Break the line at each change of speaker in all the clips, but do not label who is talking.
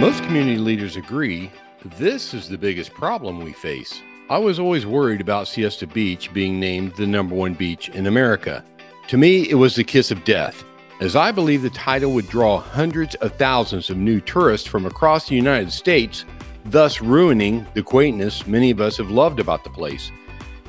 Most community leaders agree this is the biggest problem we face. I was always worried about Siesta Beach being named the number one beach in America. To me, it was the kiss of death, as I believe the title would draw hundreds of thousands of new tourists from across the United States, thus ruining the quaintness many of us have loved about the place.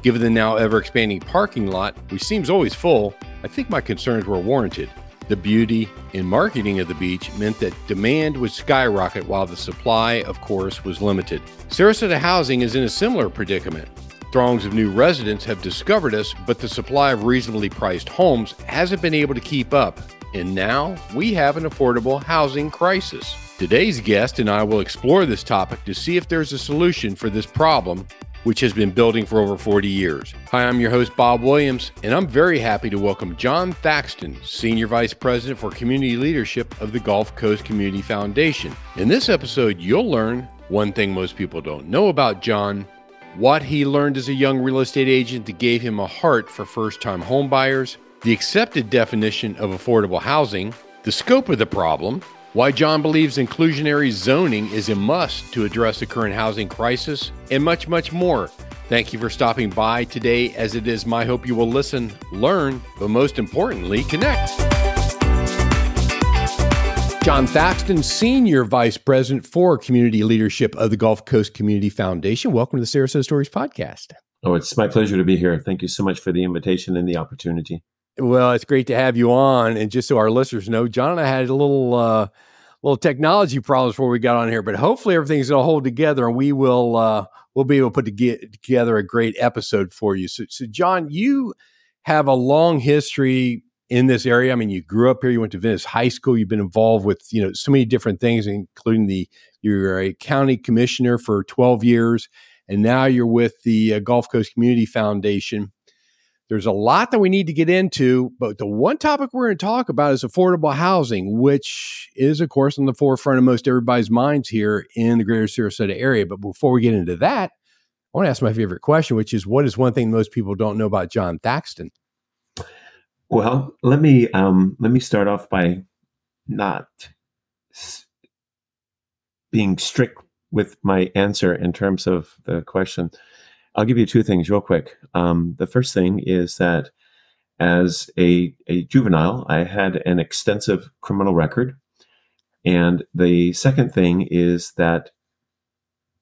Given the now ever expanding parking lot, which seems always full, I think my concerns were warranted. The beauty and marketing of the beach meant that demand would skyrocket while the supply, of course, was limited. Sarasota housing is in a similar predicament. Throngs of new residents have discovered us, but the supply of reasonably priced homes hasn't been able to keep up. And now we have an affordable housing crisis. Today's guest and I will explore this topic to see if there's a solution for this problem which has been building for over 40 years. Hi, I'm your host, Bob Williams, and I'm very happy to welcome Jon Thaxton, Senior Vice President for Community Leadership of the Gulf Coast Community Foundation. In this episode, you'll learn one thing most people don't know about Jon, what he learned as a young real estate agent that gave him a heart for first time homebuyers, the accepted definition of affordable housing, the scope of the problem, why Jon believes inclusionary zoning is a must to address the current housing crisis, and much, much more. Thank you for stopping by today, as it is my hope you will listen, learn, but most importantly, connect. Jon Thaxton, Senior Vice President for Community Leadership of the Gulf Coast Community Foundation. Welcome to the Sarasota Stories Podcast.
Oh, it's my pleasure to be here. Thank you so much for the invitation and the opportunity.
Well, it's great to have you on. And just so our listeners know, Jon and I had a little uh, little technology problems before we got on here, but hopefully everything's going to hold together, and we will uh, we'll be able to put together a great episode for you. So, so, Jon, you have a long history in this area. I mean, you grew up here. You went to Venice High School. You've been involved with you know so many different things, including the you're a county commissioner for 12 years, and now you're with the uh, Gulf Coast Community Foundation. There's a lot that we need to get into, but the one topic we're going to talk about is affordable housing, which is, of course, on the forefront of most everybody's minds here in the greater Sarasota area. But before we get into that, I want to ask my favorite question, which is what is one thing most people don't know about Jon Thaxton?
Well, let me um, let me start off by not being strict with my answer in terms of the question. I'll give you two things real quick. Um, the first thing is that as a, a juvenile, I had an extensive criminal record. And the second thing is that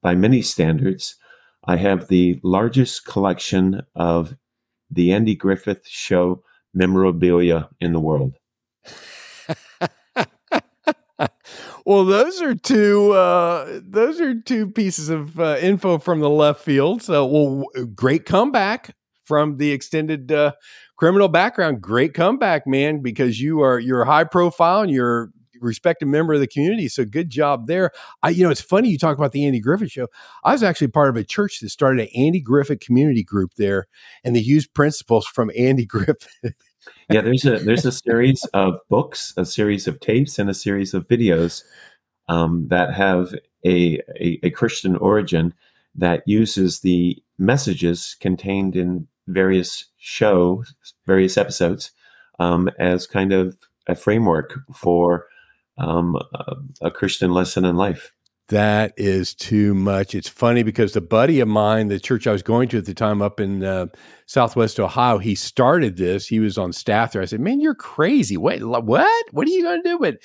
by many standards, I have the largest collection of the Andy Griffith Show memorabilia in the world.
Well, those are two. Uh, those are two pieces of uh, info from the left field. So, well, great comeback from the extended uh, criminal background. Great comeback, man, because you are you're high profile and you're respected member of the community. So good job there. I, you know, it's funny you talk about the Andy Griffith show. I was actually part of a church that started an Andy Griffith community group there, and they used principles from Andy Griffith
yeah, there's a there's a series of books, a series of tapes, and a series of videos um, that have a, a, a Christian origin that uses the messages contained in various shows, various episodes, um, as kind of a framework for um, a, a Christian lesson in life.
That is too much. It's funny because the buddy of mine, the church I was going to at the time up in uh, Southwest Ohio, he started this. He was on staff there. I said, "Man, you're crazy. Wait, what? What are you going to do?" But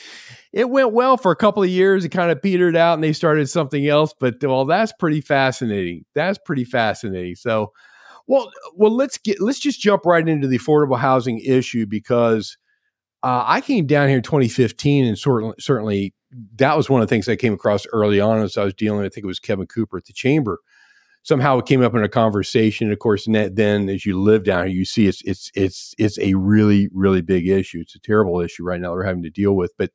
it went well for a couple of years. It kind of petered out, and they started something else. But well, that's pretty fascinating. That's pretty fascinating. So, well, well, let's get let's just jump right into the affordable housing issue because uh, I came down here in 2015 and certainly certainly that was one of the things I came across early on as I was dealing. I think it was Kevin Cooper at the chamber. Somehow it came up in a conversation. Of course, and then as you live down here, you see it's it's it's it's a really really big issue. It's a terrible issue right now we're having to deal with. But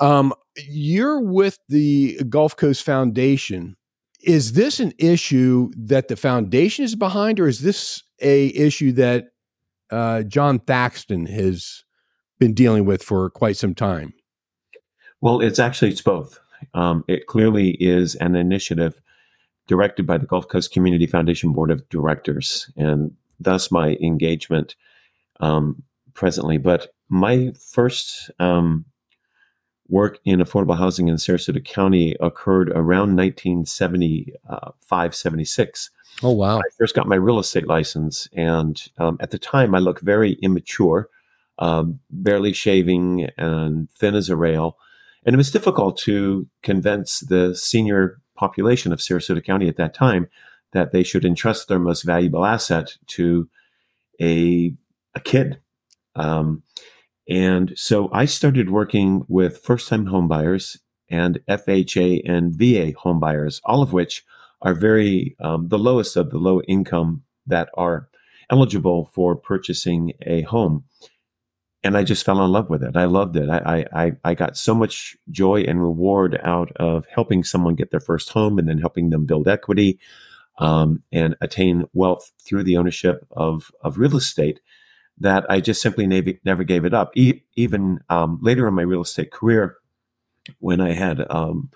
um, you're with the Gulf Coast Foundation. Is this an issue that the foundation is behind, or is this a issue that uh, Jon Thaxton has been dealing with for quite some time?
Well, it's actually it's both. Um, it clearly is an initiative directed by the Gulf Coast Community Foundation Board of Directors, and thus my engagement um, presently. But my first um, work in affordable housing in Sarasota County occurred around 1975, 76.
Oh, wow. I
first got my real estate license. And um, at the time, I looked very immature, um, barely shaving and thin as a rail. And it was difficult to convince the senior population of Sarasota County at that time that they should entrust their most valuable asset to a, a kid. Um, and so I started working with first time homebuyers and FHA and VA homebuyers, all of which are very um, the lowest of the low income that are eligible for purchasing a home and I just fell in love with it. I loved it. I, I, I got so much joy and reward out of helping someone get their first home and then helping them build equity um, and attain wealth through the ownership of, of real estate that I just simply never, never gave it up. E- even um, later in my real estate career, when I had um,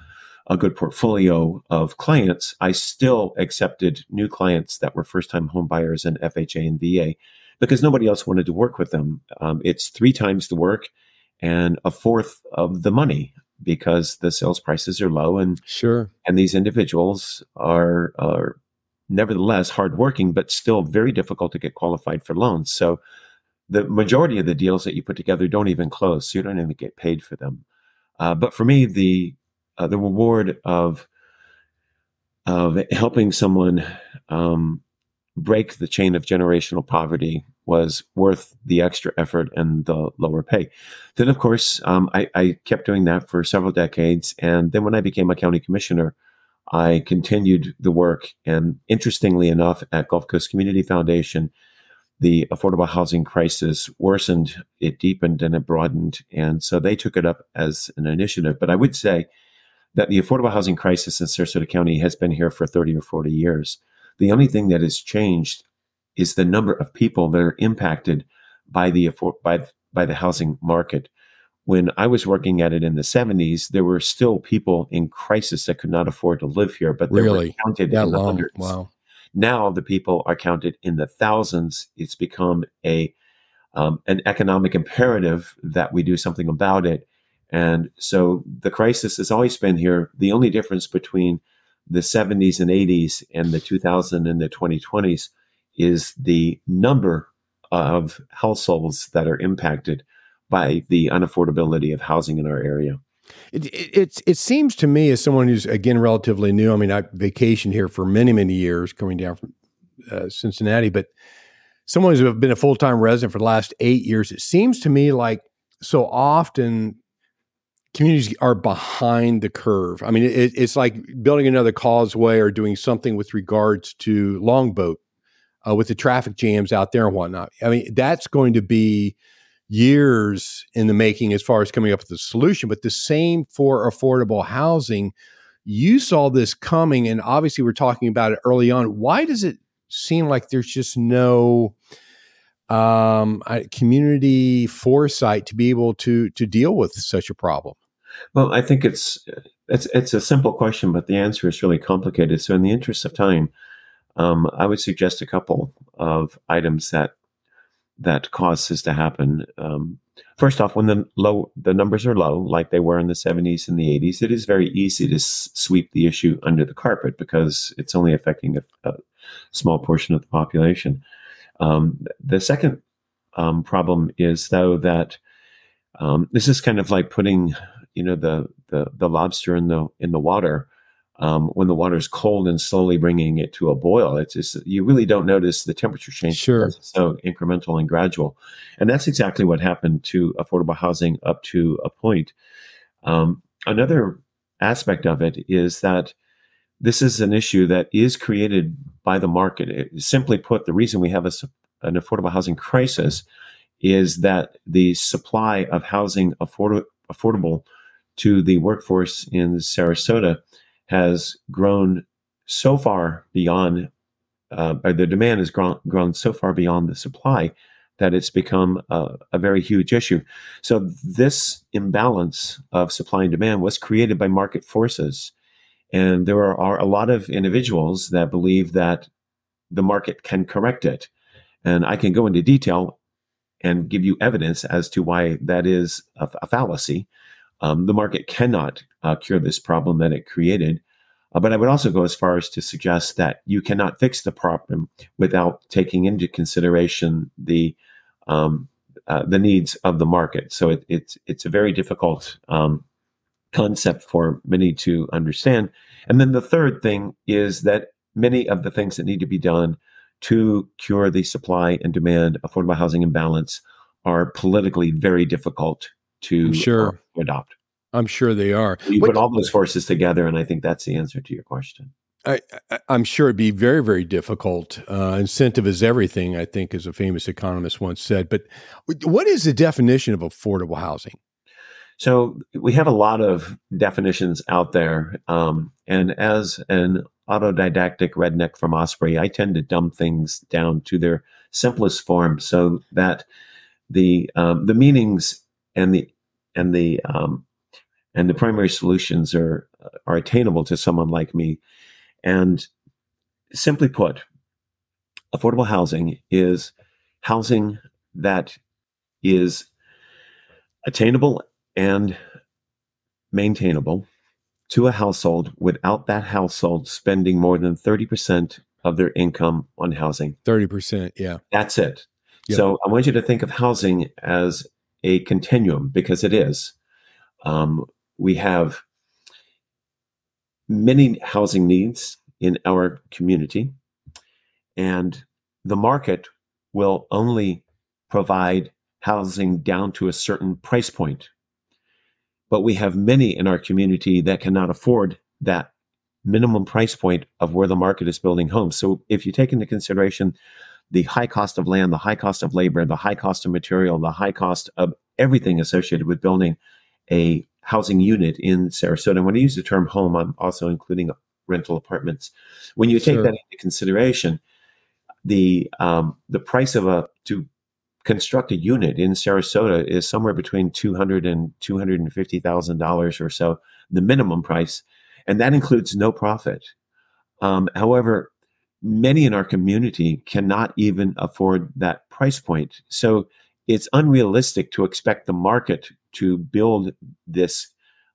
a good portfolio of clients, I still accepted new clients that were first time home buyers in FHA and VA because nobody else wanted to work with them. Um, it's three times the work and a fourth of the money because the sales prices are low and
sure.
and these individuals are are nevertheless hardworking but still very difficult to get qualified for loans. So the majority of the deals that you put together don't even close so you don't even get paid for them. Uh, but for me the uh, the reward of of helping someone um, break the chain of generational poverty was worth the extra effort and the lower pay. Then, of course, um, I, I, kept doing that for several decades. And then when I became a county commissioner, I continued the work. And interestingly enough, at Gulf Coast Community Foundation, the affordable housing crisis worsened, it deepened, and it broadened. And so they took it up as an initiative. But I would say that the affordable housing crisis in Sarasota County has been here for 30 or 40 years. The only thing that has changed is the number of people that are impacted by the by by the housing market. When I was working at it in the 70s, there were still people in crisis that could not afford to live here, but they
really?
were counted
that
in
long?
the hundreds.
Wow.
Now the people are counted in the thousands. It's become a um, an economic imperative that we do something about it. And so the crisis has always been here. The only difference between the 70s and 80s and the 2000 and the 2020s is the number of households that are impacted by the unaffordability of housing in our area.
It, it, it, it seems to me, as someone who's again relatively new, I mean, I vacationed here for many, many years coming down from uh, Cincinnati, but someone who's been a full time resident for the last eight years, it seems to me like so often communities are behind the curve. I mean, it, it's like building another causeway or doing something with regards to longboat uh, with the traffic jams out there and whatnot. I mean, that's going to be years in the making as far as coming up with a solution. But the same for affordable housing. You saw this coming, and obviously, we're talking about it early on. Why does it seem like there's just no um, community foresight to be able to to deal with such a problem?
Well, I think it's it's it's a simple question, but the answer is really complicated. So, in the interest of time, um, I would suggest a couple of items that that cause this to happen. Um, first off, when the low the numbers are low, like they were in the 70s and the 80s, it is very easy to s- sweep the issue under the carpet because it's only affecting a, a small portion of the population. Um, the second um, problem is though that um, this is kind of like putting you know the, the the lobster in the in the water um, when the water is cold and slowly bringing it to a boil. It's just you really don't notice the temperature change.
Sure.
so incremental and gradual, and that's exactly what happened to affordable housing up to a point. Um, another aspect of it is that this is an issue that is created by the market. It, simply put, the reason we have a, an affordable housing crisis is that the supply of housing afford, affordable to the workforce in Sarasota has grown so far beyond, uh, the demand has grown, grown so far beyond the supply that it's become a, a, very huge issue. So this imbalance of supply and demand was created by market forces. And there are, are a lot of individuals that believe that the market can correct it. And I can go into detail and give you evidence as to why that is a, a fallacy. Um, the market cannot uh, cure this problem that it created. Uh, but I would also go as far as to suggest that you cannot fix the problem without taking into consideration the um, uh, the needs of the market. So it, it's it's a very difficult um, concept for many to understand. And then the third thing is that many of the things that need to be done to cure the supply and demand affordable housing imbalance are politically very difficult to
sure.
uh, adopt.
I'm sure they are.
You put all those forces together, and I think that's the answer to your question.
I, am sure it'd be very, very difficult. Uh, incentive is everything, I think, as a famous economist once said. But what is the definition of affordable housing?
So we have a lot of definitions out there. Um, and as an autodidactic redneck from Osprey, I tend to dumb things down to their simplest form so that the um, the meanings and the and the um, and the primary solutions are are attainable to someone like me. And simply put, affordable housing is housing that is attainable and maintainable to a household without that household spending more than 30% of their income on housing.
30%, yeah.
That's it. Yep. So I want you to think of housing as a continuum because it is. Um, we have many housing needs in our community, and the market will only provide housing down to a certain price point. But we have many in our community that cannot afford that minimum price point of where the market is building homes. So if you take into consideration the high cost of land, the high cost of labor, the high cost of material, the high cost of everything associated with building a housing unit in Sarasota. And when I use the term home, I'm also including rental apartments. When you take sure. that into consideration, the um, the price of a to construct a unit in Sarasota is somewhere between two hundred and two hundred and fifty thousand dollars or so, the minimum price, and that includes no profit. Um, however, many in our community cannot even afford that price point. So it's unrealistic to expect the market to build this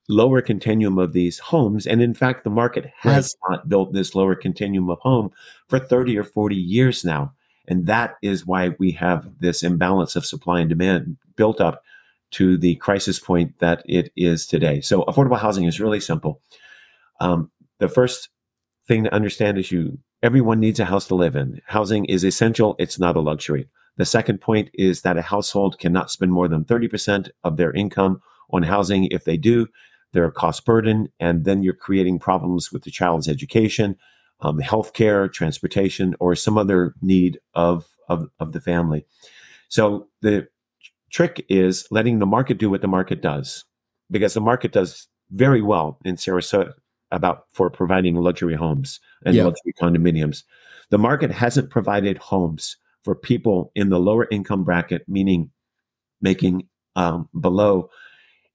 lower continuum of these homes. And in fact, the market has right. not built this lower continuum of home for 30 or 40 years now. And that is why we have this imbalance of supply and demand built up to the crisis point that it is today. So affordable housing is really simple. Um, the first thing to understand is you everyone needs a house to live in. Housing is essential, it's not a luxury. The second point is that a household cannot spend more than 30% of their income on housing. If they do, they're a cost burden, and then you're creating problems with the child's education, um, healthcare, transportation, or some other need of, of, of the family. So the trick is letting the market do what the market does, because the market does very well in Sarasota about for providing luxury homes and yeah. luxury condominiums. The market hasn't provided homes for people in the lower income bracket, meaning making um, below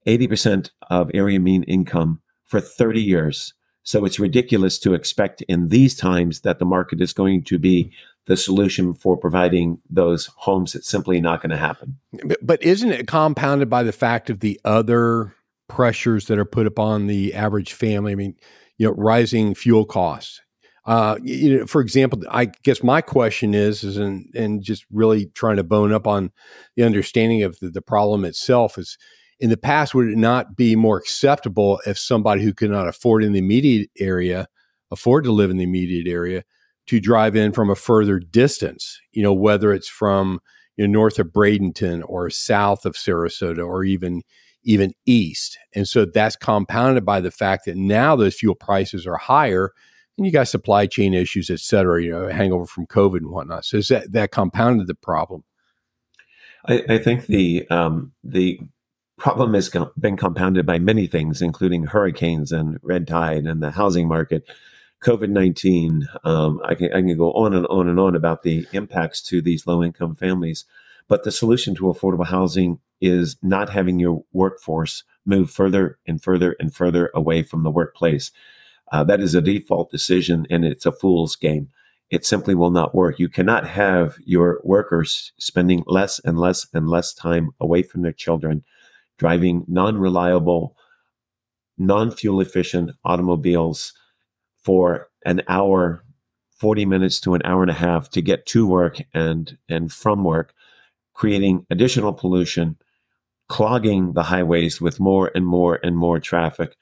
80% of area mean income for 30 years. So it's ridiculous to expect in these times that the market is going to be the solution for providing those homes. It's simply not going to happen.
But, but isn't it compounded by the fact of the other pressures that are put upon the average family? I mean, you know, rising fuel costs. Uh, you know, for example, I guess my question is, is and and just really trying to bone up on the understanding of the, the problem itself is in the past, would it not be more acceptable if somebody who could not afford in the immediate area, afford to live in the immediate area, to drive in from a further distance? You know, whether it's from you know, north of Bradenton or south of Sarasota or even even east. And so that's compounded by the fact that now those fuel prices are higher and you got supply chain issues, et cetera, you know, hangover from COVID and whatnot. So that, that compounded the problem.
I, I think the um, the problem has been compounded by many things, including hurricanes and red tide and the housing market, COVID 19. Um, I, can, I can go on and on and on about the impacts to these low income families. But the solution to affordable housing is not having your workforce move further and further and further away from the workplace. Uh, that is a default decision and it's a fool's game. It simply will not work. You cannot have your workers spending less and less and less time away from their children driving non reliable, non fuel efficient automobiles for an hour, 40 minutes to an hour and a half to get to work and, and from work, creating additional pollution, clogging the highways with more and more and more traffic.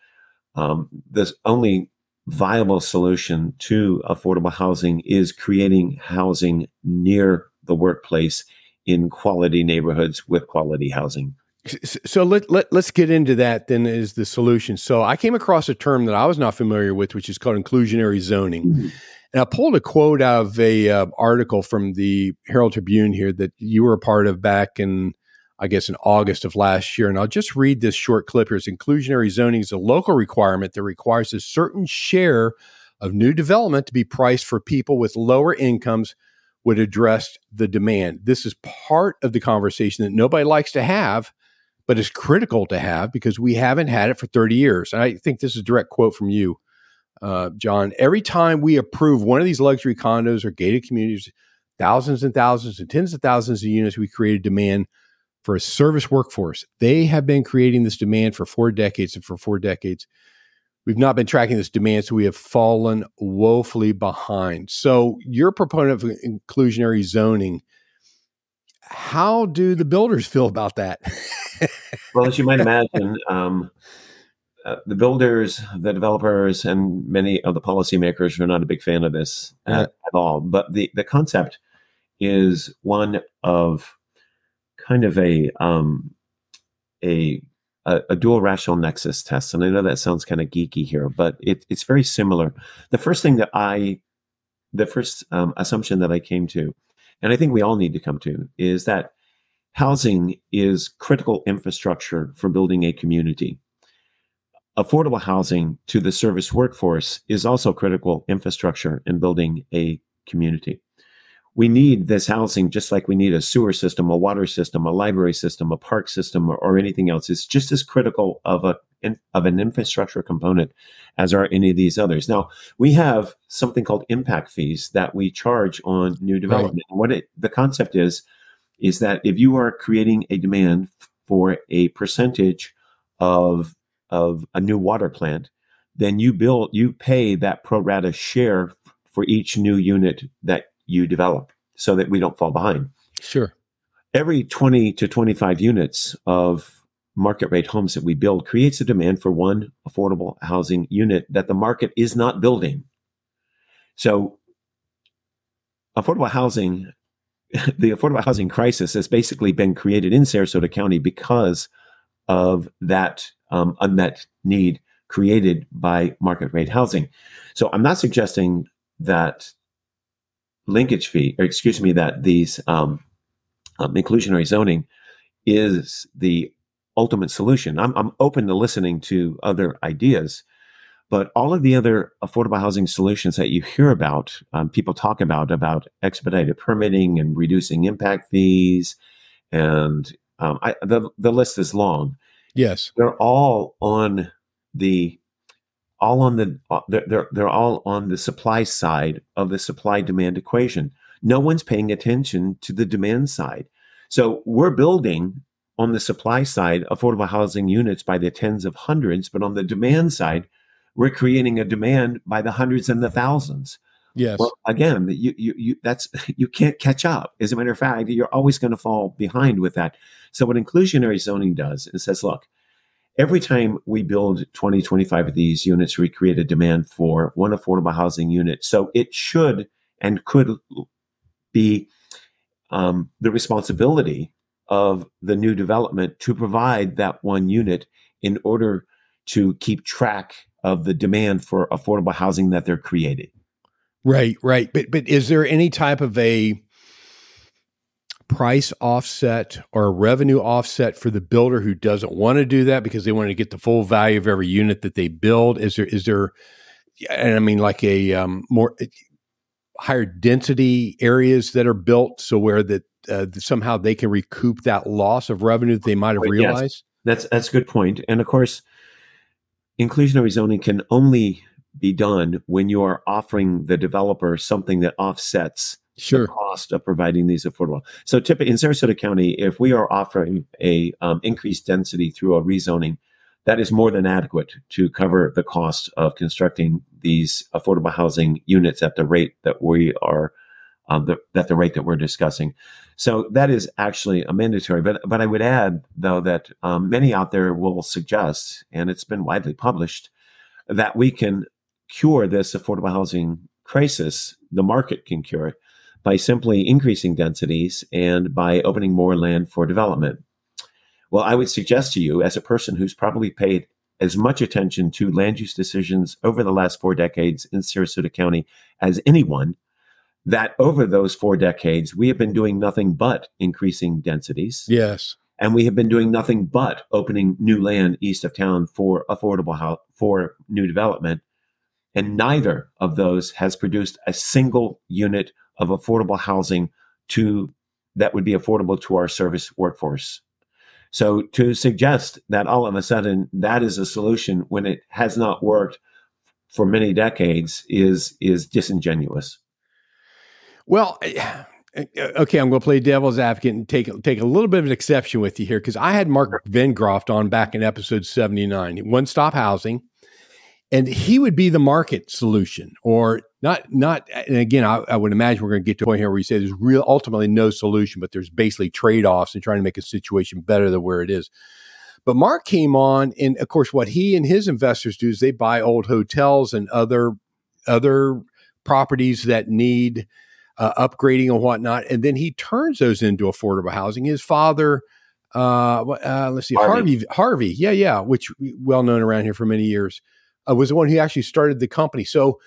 Um, the only viable solution to affordable housing is creating housing near the workplace in quality neighborhoods with quality housing.
So let, let, let's get into that then is the solution. So I came across a term that I was not familiar with, which is called inclusionary zoning. Mm-hmm. And I pulled a quote out of a uh, article from the Herald Tribune here that you were a part of back in, I guess, in August of last year. And I'll just read this short clip here. It's inclusionary zoning is a local requirement that requires a certain share of new development to be priced for people with lower incomes would address the demand. This is part of the conversation that nobody likes to have but is critical to have because we haven't had it for 30 years. And I think this is a direct quote from you, uh, Jon. Every time we approve one of these luxury condos or gated communities, thousands and thousands and tens of thousands of units, we create a demand for a service workforce. They have been creating this demand for four decades, and for four decades, we've not been tracking this demand, so we have fallen woefully behind. So, you're a proponent of inclusionary zoning how do the builders feel about that?
well, as you might imagine, um, uh, the builders, the developers, and many of the policymakers are not a big fan of this at, at all. But the, the concept is one of kind of a um, a, a, dual rational nexus test, and I know that sounds kind of geeky here, but it, it's very similar. The first thing that I, the first um, assumption that I came to and I think we all need to come to, is that housing is critical infrastructure for building a community. Affordable housing to the service workforce is also critical infrastructure in building a community. We need this housing just like we need a sewer system, a water system, a library system, a park system, or, or anything else. It's just as critical of a in, of an infrastructure component as are any of these others. Now we have something called impact fees that we charge on new development. Right. what it, the concept is is that if you are creating a demand for a percentage of of a new water plant, then you build you pay that pro rata share for each new unit that you develop, so that we don't fall behind.
Sure.
Every 20 to 25 units of market rate homes that we build creates a demand for one affordable housing unit that the market is not building. So, affordable housing, the affordable housing crisis has basically been created in Sarasota County because of that um, unmet need created by market rate housing. So, I'm not suggesting that linkage fee, or excuse me, that these um, um, inclusionary zoning is the ultimate solution. I'm, I'm open to listening to other ideas, but all of the other affordable housing solutions that you hear about, um, people talk about, about expedited permitting and reducing impact fees, and um, I, the the list is long.
Yes,
they're all on the all on the they're they're all on the supply side of the supply demand equation. No one's paying attention to the demand side. So we're building on the supply side affordable housing units by the tens of hundreds, but on the demand side, we're creating a demand by the hundreds and the thousands.
Yes.
Well, again, you, you, you, that's, you can't catch up. As a matter of fact, you're always going to fall behind with that. So what inclusionary zoning does is says, look, every time we build 20, 25 of these units, we create a demand for one affordable housing unit. So it should and could be um, the responsibility of the new development to provide that one unit in order to keep track of the demand for affordable housing that they're creating.
Right, right. But but is there any type of a price offset or a revenue offset for the builder who doesn't want to do that because they want to get the full value of every unit that they build? Is there is there and I mean like a um, more higher density areas that are built so where that uh, somehow they can recoup that loss of revenue that they might have realized? Yes.
That's that's a good point. And of course, inclusionary zoning can only be done when you are offering the developer something that offsets
sure.
the cost of providing these affordable. So, typically in Sarasota County, if we are offering a um, increased density through a rezoning, that is more than adequate to cover the cost of constructing these affordable housing units at the rate that we are um, the, at the rate that we're discussing. So that is actually a mandatory. But but I would add though that um, many out there will suggest, and it's been widely published, that we can cure this affordable housing crisis. The market can cure it by simply increasing densities and by opening more land for development. Well, I would suggest to you, as a person who's probably paid as much attention to land use decisions over the last four decades in Sarasota County as anyone, that over those four decades, we have been doing nothing but increasing densities.
Yes.
And we have been doing nothing but opening new land east of town for affordable house, for new development. And neither of those has produced a single unit of affordable housing to that would be affordable to our service workforce. So to suggest that all of a sudden that is a solution when it has not worked for many decades is is disingenuous.
Well, uh, okay, I'm going to play devil's advocate and take take a little bit of an exception with you here because I had Mark Vengroff on back in episode 79, one stop housing, and he would be the market solution or not not and again I, I, would imagine we're going to get to a point here where you say there's real ultimately no solution but there's basically trade-offs and trying to make a situation better than where it is but mark came on and of course what he and his investors do is they buy old hotels and other other properties that need uh, upgrading and whatnot and then he turns those into affordable housing his father uh, uh, let's see harvey. harvey harvey yeah yeah which well known around here for many years uh, was the one who actually started the company. So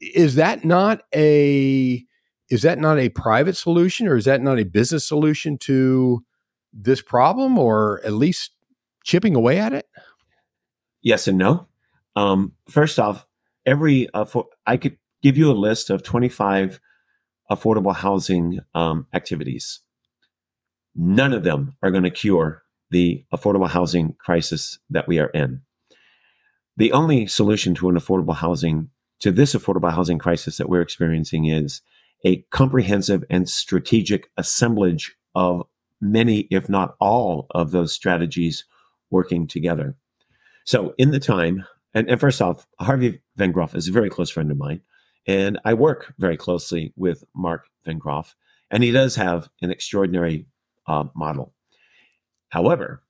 is that not a is that not a private solution or is that not a business solution to this problem or at least chipping away at it?
Yes and no. Um, first off, every uh, for, I could give you a list of 25 affordable housing um, activities. None of them are going to cure the affordable housing crisis that we are in the only solution to an affordable housing to this affordable housing crisis that we're experiencing is a comprehensive and strategic assemblage of many, if not all, of those strategies working together. So, in the time, and, and first off, Harvey Vengroff is a very close friend of mine, and I work very closely with Mark Vengroff, and he does have an extraordinary uh, model. However,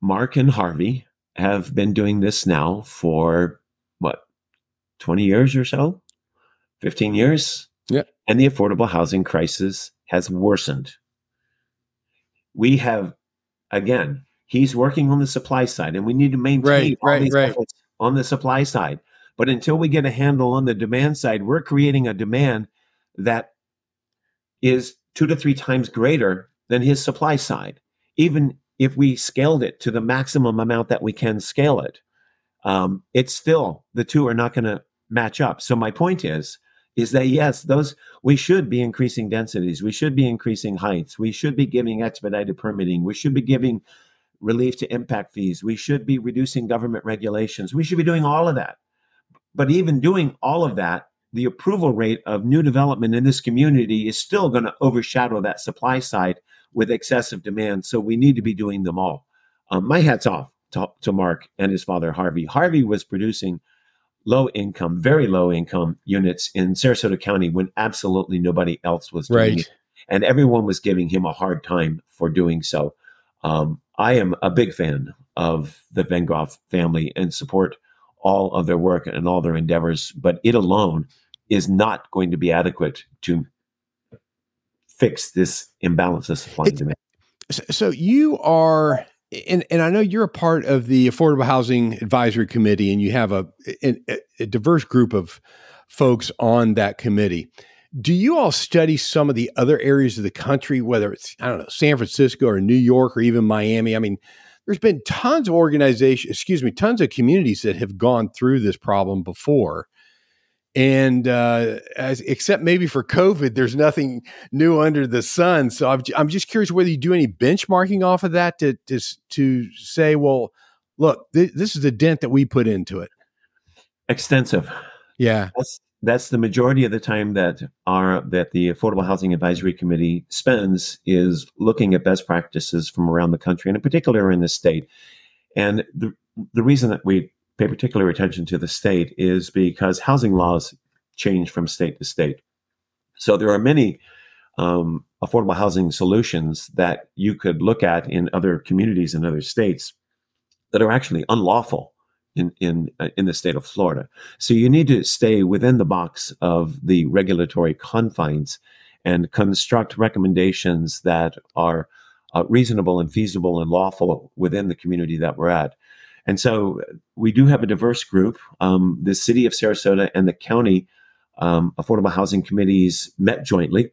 Mark and Harvey have been doing this now for what, 20 years or so? 15 years?
Yeah.
And the affordable housing crisis has worsened. We have, again, he's working on the supply side, and we need to maintain
right, right, right.
on the supply side. But until we get a handle on the demand side, we're creating a demand that is two to three times greater than his supply side, even if we scaled it to the maximum amount that we can scale it, um, it's still the two are not going to match up. So my point is, is that yes, those we should be increasing densities, we should be increasing heights, we should be giving expedited permitting, we should be giving relief to impact fees. We should be reducing government regulations. We should be doing all of that. But even doing all of that, the approval rate of new development in this community is still going to overshadow that supply side with excessive demand. So we need to be doing them all. Um, my hat's off to, to Mark and his father, Harvey. Harvey was producing low income, very low income units in Sarasota County when absolutely nobody else was doing
right.
it. And everyone was giving him a hard time for doing so. Um, I am a big fan of the Vengroff family and support all of their work and all their endeavors, but it alone is not going to be adequate to fix this imbalance of supply and demand.
So you are, and, and I know you're a part of the Affordable Housing Advisory Committee, and you have a, a, a diverse group of folks on that committee. Do you all study some of the other areas of the country, whether it's, I don't know, San Francisco or New York or even Miami? I mean, there's been tons of organizations, excuse me, tons of communities that have gone through this problem before. And uh, as, except maybe for COVID, there's nothing new under the sun. So I'm, I'm just curious whether you do any benchmarking off of that to to, to say, well, look, th- this is the dent that we put into it.
Extensive.
Yeah,
that's that's the majority of the time that our that the Affordable Housing Advisory Committee spends is looking at best practices from around the country, and in particular in the state. And the the reason that we pay particular attention to the state is because housing laws change from state to state. So there are many um, affordable housing solutions that you could look at in other communities in other states that are actually unlawful in in uh, in the state of Florida. So you need to stay within the box of the regulatory confines and construct recommendations that are uh, reasonable and feasible and lawful within the community that we're at. And so we do have a diverse group. Um, the city of Sarasota and the county um, affordable housing committees met jointly,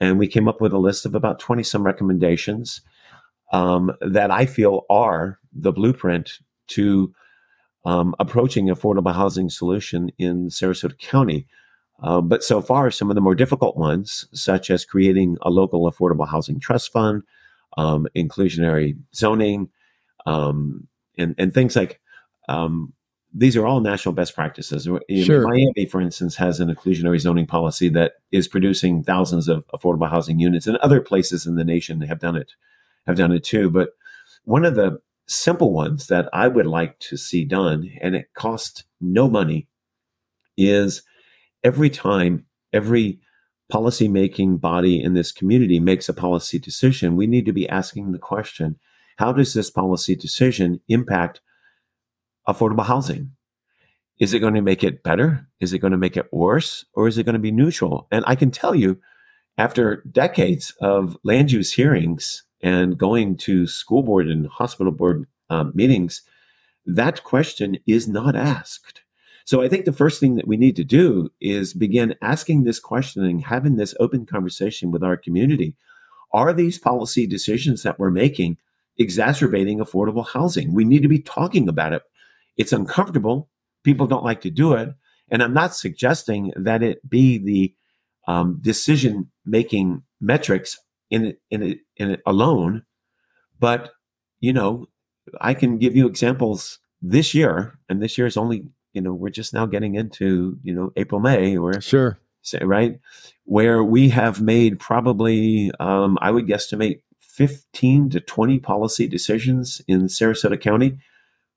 and we came up with a list of about 20 some recommendations um, that I feel are the blueprint to um, approaching affordable housing solution in Sarasota County. Uh, but so far, some of the more difficult ones, such as creating a local affordable housing trust fund, um, inclusionary zoning, um, and, and things like um, these are all national best practices.
Sure.
Miami, for instance, has an inclusionary zoning policy that is producing thousands of affordable housing units, and other places in the nation have done it, have done it too. But one of the simple ones that I would like to see done, and it costs no money, is every time every policy making body in this community makes a policy decision, we need to be asking the question how does this policy decision impact affordable housing? Is it going to make it better? Is it going to make it worse? Or is it going to be neutral? And I can tell you, after decades of land use hearings and going to school board and hospital board um, meetings, that question is not asked. So I think the first thing that we need to do is begin asking this question and having this open conversation with our community. Are these policy decisions that we're making exacerbating affordable housing? We need to be talking about it. It's uncomfortable. People don't like to do it. And I'm not suggesting that it be the um, decision making metrics in it, in it, in it alone, but you know, I can give you examples this year, and this year is only you know we're just now getting into you know April May or
sure
say right where we have made probably um, I would guesstimate 15 to 20 policy decisions in Sarasota County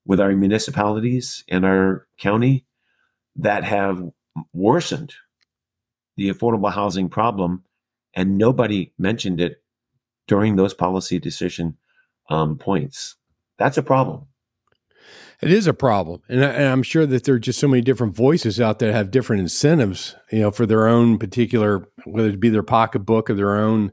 with our municipalities and our county that have worsened the affordable housing problem, and nobody mentioned it during those policy decision um, points. That's a problem.
It is a problem, and, I, am sure that there are just so many different voices out there that have different incentives, you know, for their own particular, whether it be their pocketbook or their own,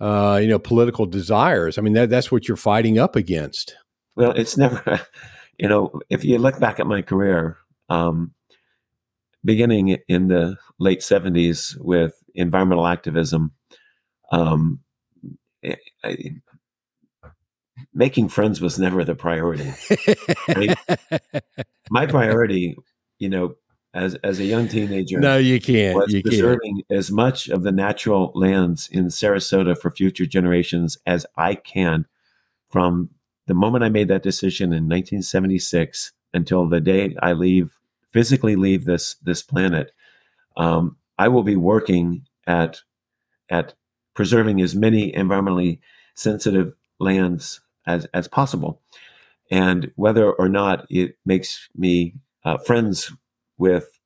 uh, you know, political desires. I mean, that, that's what you're fighting up against.
Well, it's never, you know, if you look back at my career, um, beginning in the late 70s with environmental activism, um, I, making friends was never the priority. My priority, you know, as as a young teenager,
no, you can't.
Was
you
preserving
can't.
as much of the natural lands in Sarasota for future generations as I can from the moment I made that decision in 1976 until the day I leave, physically leave this this planet, um, I will be working at at preserving as many environmentally sensitive lands as as possible, and whether or not it makes me uh, friends with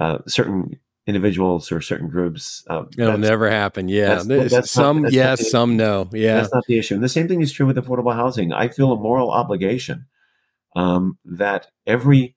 uh, certain individuals or certain groups.
Uh, It'll never happen. Yeah. That's, that's some not, yes, some no. Yeah.
That's not the issue. And the same thing is true with affordable housing. I feel a moral obligation um, that every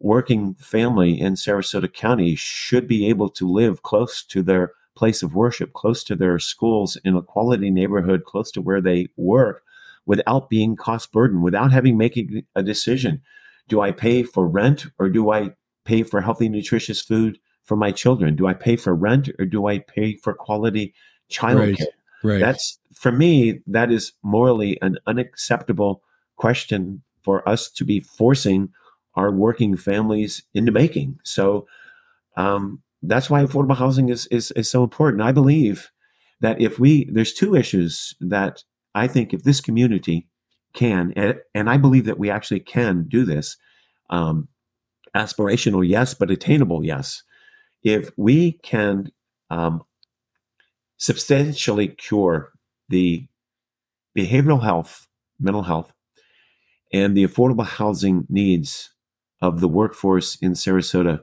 working family in Sarasota County should be able to live close to their place of worship, close to their schools, in a quality neighborhood, close to where they work, without being cost burdened, without having making a decision. Do I pay for rent or do I pay for healthy, nutritious food for my children? Do I pay for rent or do I pay for quality childcare? Right, right. That's for me, that is morally an unacceptable question for us to be forcing our working families into making. So um, that's why affordable housing is, is is so important. I believe that if we there's two issues that I think if this community can and, and I believe that we actually can do this. Um, aspirational, yes, but attainable, yes. If we can um, substantially cure the behavioral health, mental health, and the affordable housing needs of the workforce in Sarasota,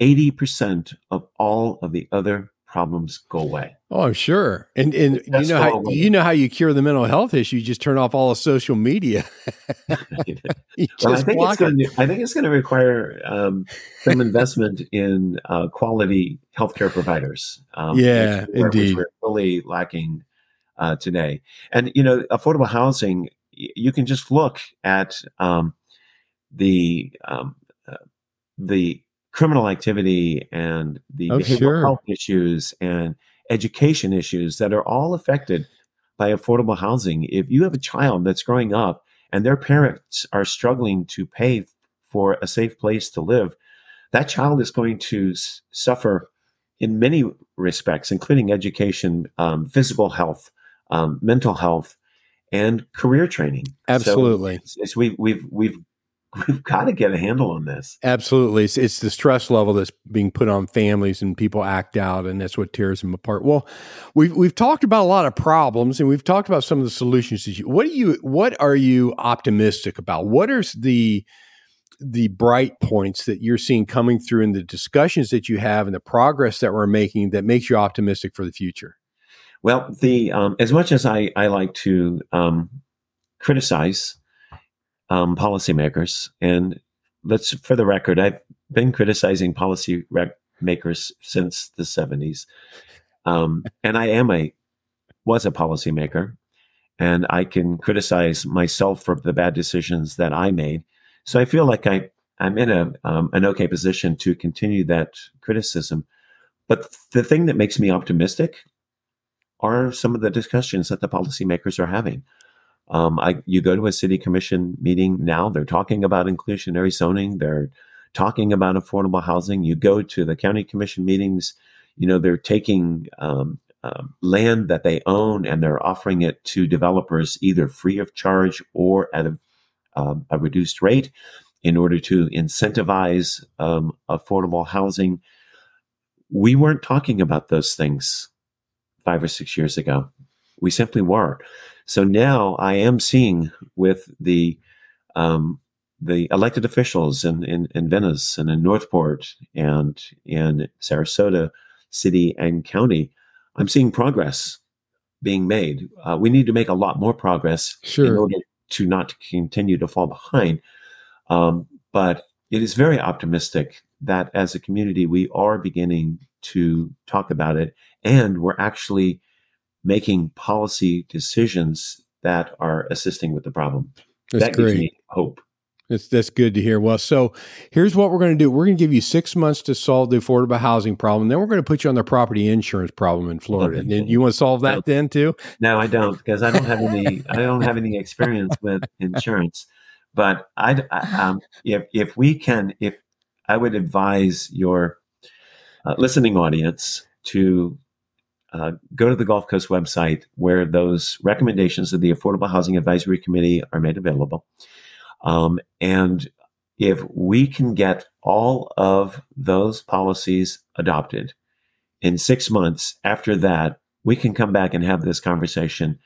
80% of all of the other problems go away.
Oh, I'm sure. And and That's you know how you know how you cure the mental health issue. You just turn off all the social media.
well, I think, it's going to, I think it's going to require um, some investment in uh, quality healthcare providers.
Um, yeah, which, indeed.
Which we're fully lacking uh, today. And you know, affordable housing. You can just look at um, the um, uh, the criminal activity and the oh, behavioral sure. health issues and education issues that are all affected by affordable housing. If you have a child that's growing up and their parents are struggling to pay for a safe place to live, that child is going to s- suffer in many respects, including education, um, physical health, um, mental health, and career training.
Absolutely.
So, so we, we've we've we've got to get a handle on this.
Absolutely. It's, it's, the stress level that's being put on families and people act out and that's what tears them apart. Well, we've, we've talked about a lot of problems and we've talked about some of the solutions. You, what do you, what are you optimistic about? What are the, the bright points that you're seeing coming through in the discussions that you have and the progress that we're making that makes you optimistic for the future?
Well, the, um, as much as I, I like to, um, criticize um, policymakers. And let's, for the record, I've been criticizing policy makers since the 70s. Um, and I am a, was a policymaker, and I can criticize myself for the bad decisions that I made. So I feel like I, I'm in a, um, an okay position to continue that criticism. But the thing that makes me optimistic are some of the discussions that the policymakers are having. Um, I, you go to a city commission meeting now, they're talking about inclusionary zoning. They're talking about affordable housing. You go to the county commission meetings, you know, they're taking um, uh, land that they own and they're offering it to developers either free of charge or at a, um, a reduced rate in order to incentivize um, affordable housing. We weren't talking about those things five or six years ago. We simply were. So now I am seeing with the um, the elected officials in, in, in Venice and in North Port and in Sarasota city and county, I'm seeing progress being made. Uh, we need to make a lot more progress
sure. in
order to not continue to fall behind. Um, but it is very optimistic that as a community, we are beginning to talk about it and we're actually making policy decisions that are assisting with the problem.
That's
that
great. gives me
hope.
That's, that's good to hear. Well, so here's what we're going to do. We're going to give you six months to solve the affordable housing problem. Then we're going to put you on the property insurance problem in Florida. Okay. You want to solve that no. then too?
No, I don't, because I don't have any. I don't have any experience with insurance. But I, um, if if we can, if I would advise your uh, listening audience to uh, go to the Gulf Coast website where those recommendations of the Affordable Housing Advisory Committee are made available. Um, and if we can get all of those policies adopted in six months after that, we can come back and have this conversation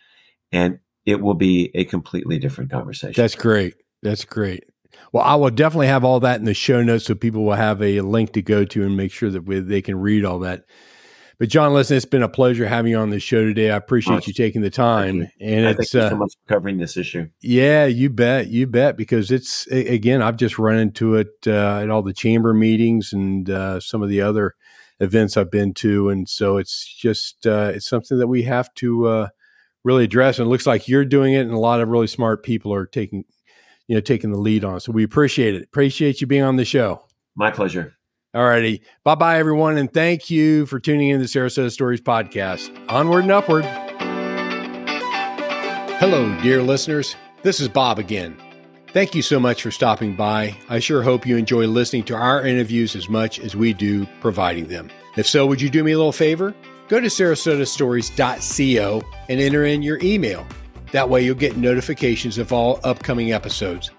and it will be a completely different conversation.
That's great. That's great. Well, I will definitely have all that in the show notes so people will have a link to go to and make sure that we, they can read all that. But Jon, listen, it's been a pleasure having you on the show today. I appreciate you taking the time. And
I
it's
thank you so uh, much for covering this issue.
Yeah, you bet, you bet. Because it's again, I've just run into it uh, at all the chamber meetings and uh, some of the other events I've been to, and so it's just uh, it's something that we have to uh, really address. And it looks like you're doing it, and a lot of really smart people are taking you know taking the lead on. So we appreciate it. Appreciate you being on the show.
My pleasure.
All righty. Bye bye, everyone. And thank you for tuning in to the Sarasota Stories podcast. Onward and upward. Hello, dear listeners. This is Bob again. Thank you so much for stopping by. I sure hope you enjoy listening to our interviews as much as we do providing them. If so, would you do me a little favor? Go to sarasotastories.co and enter in your email. That way, you'll get notifications of all upcoming episodes.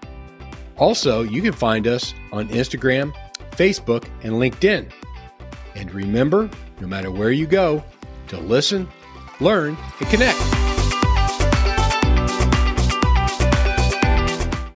Also, you can find us on Instagram Facebook, and LinkedIn. And remember, no matter where you go, to listen, learn, and connect.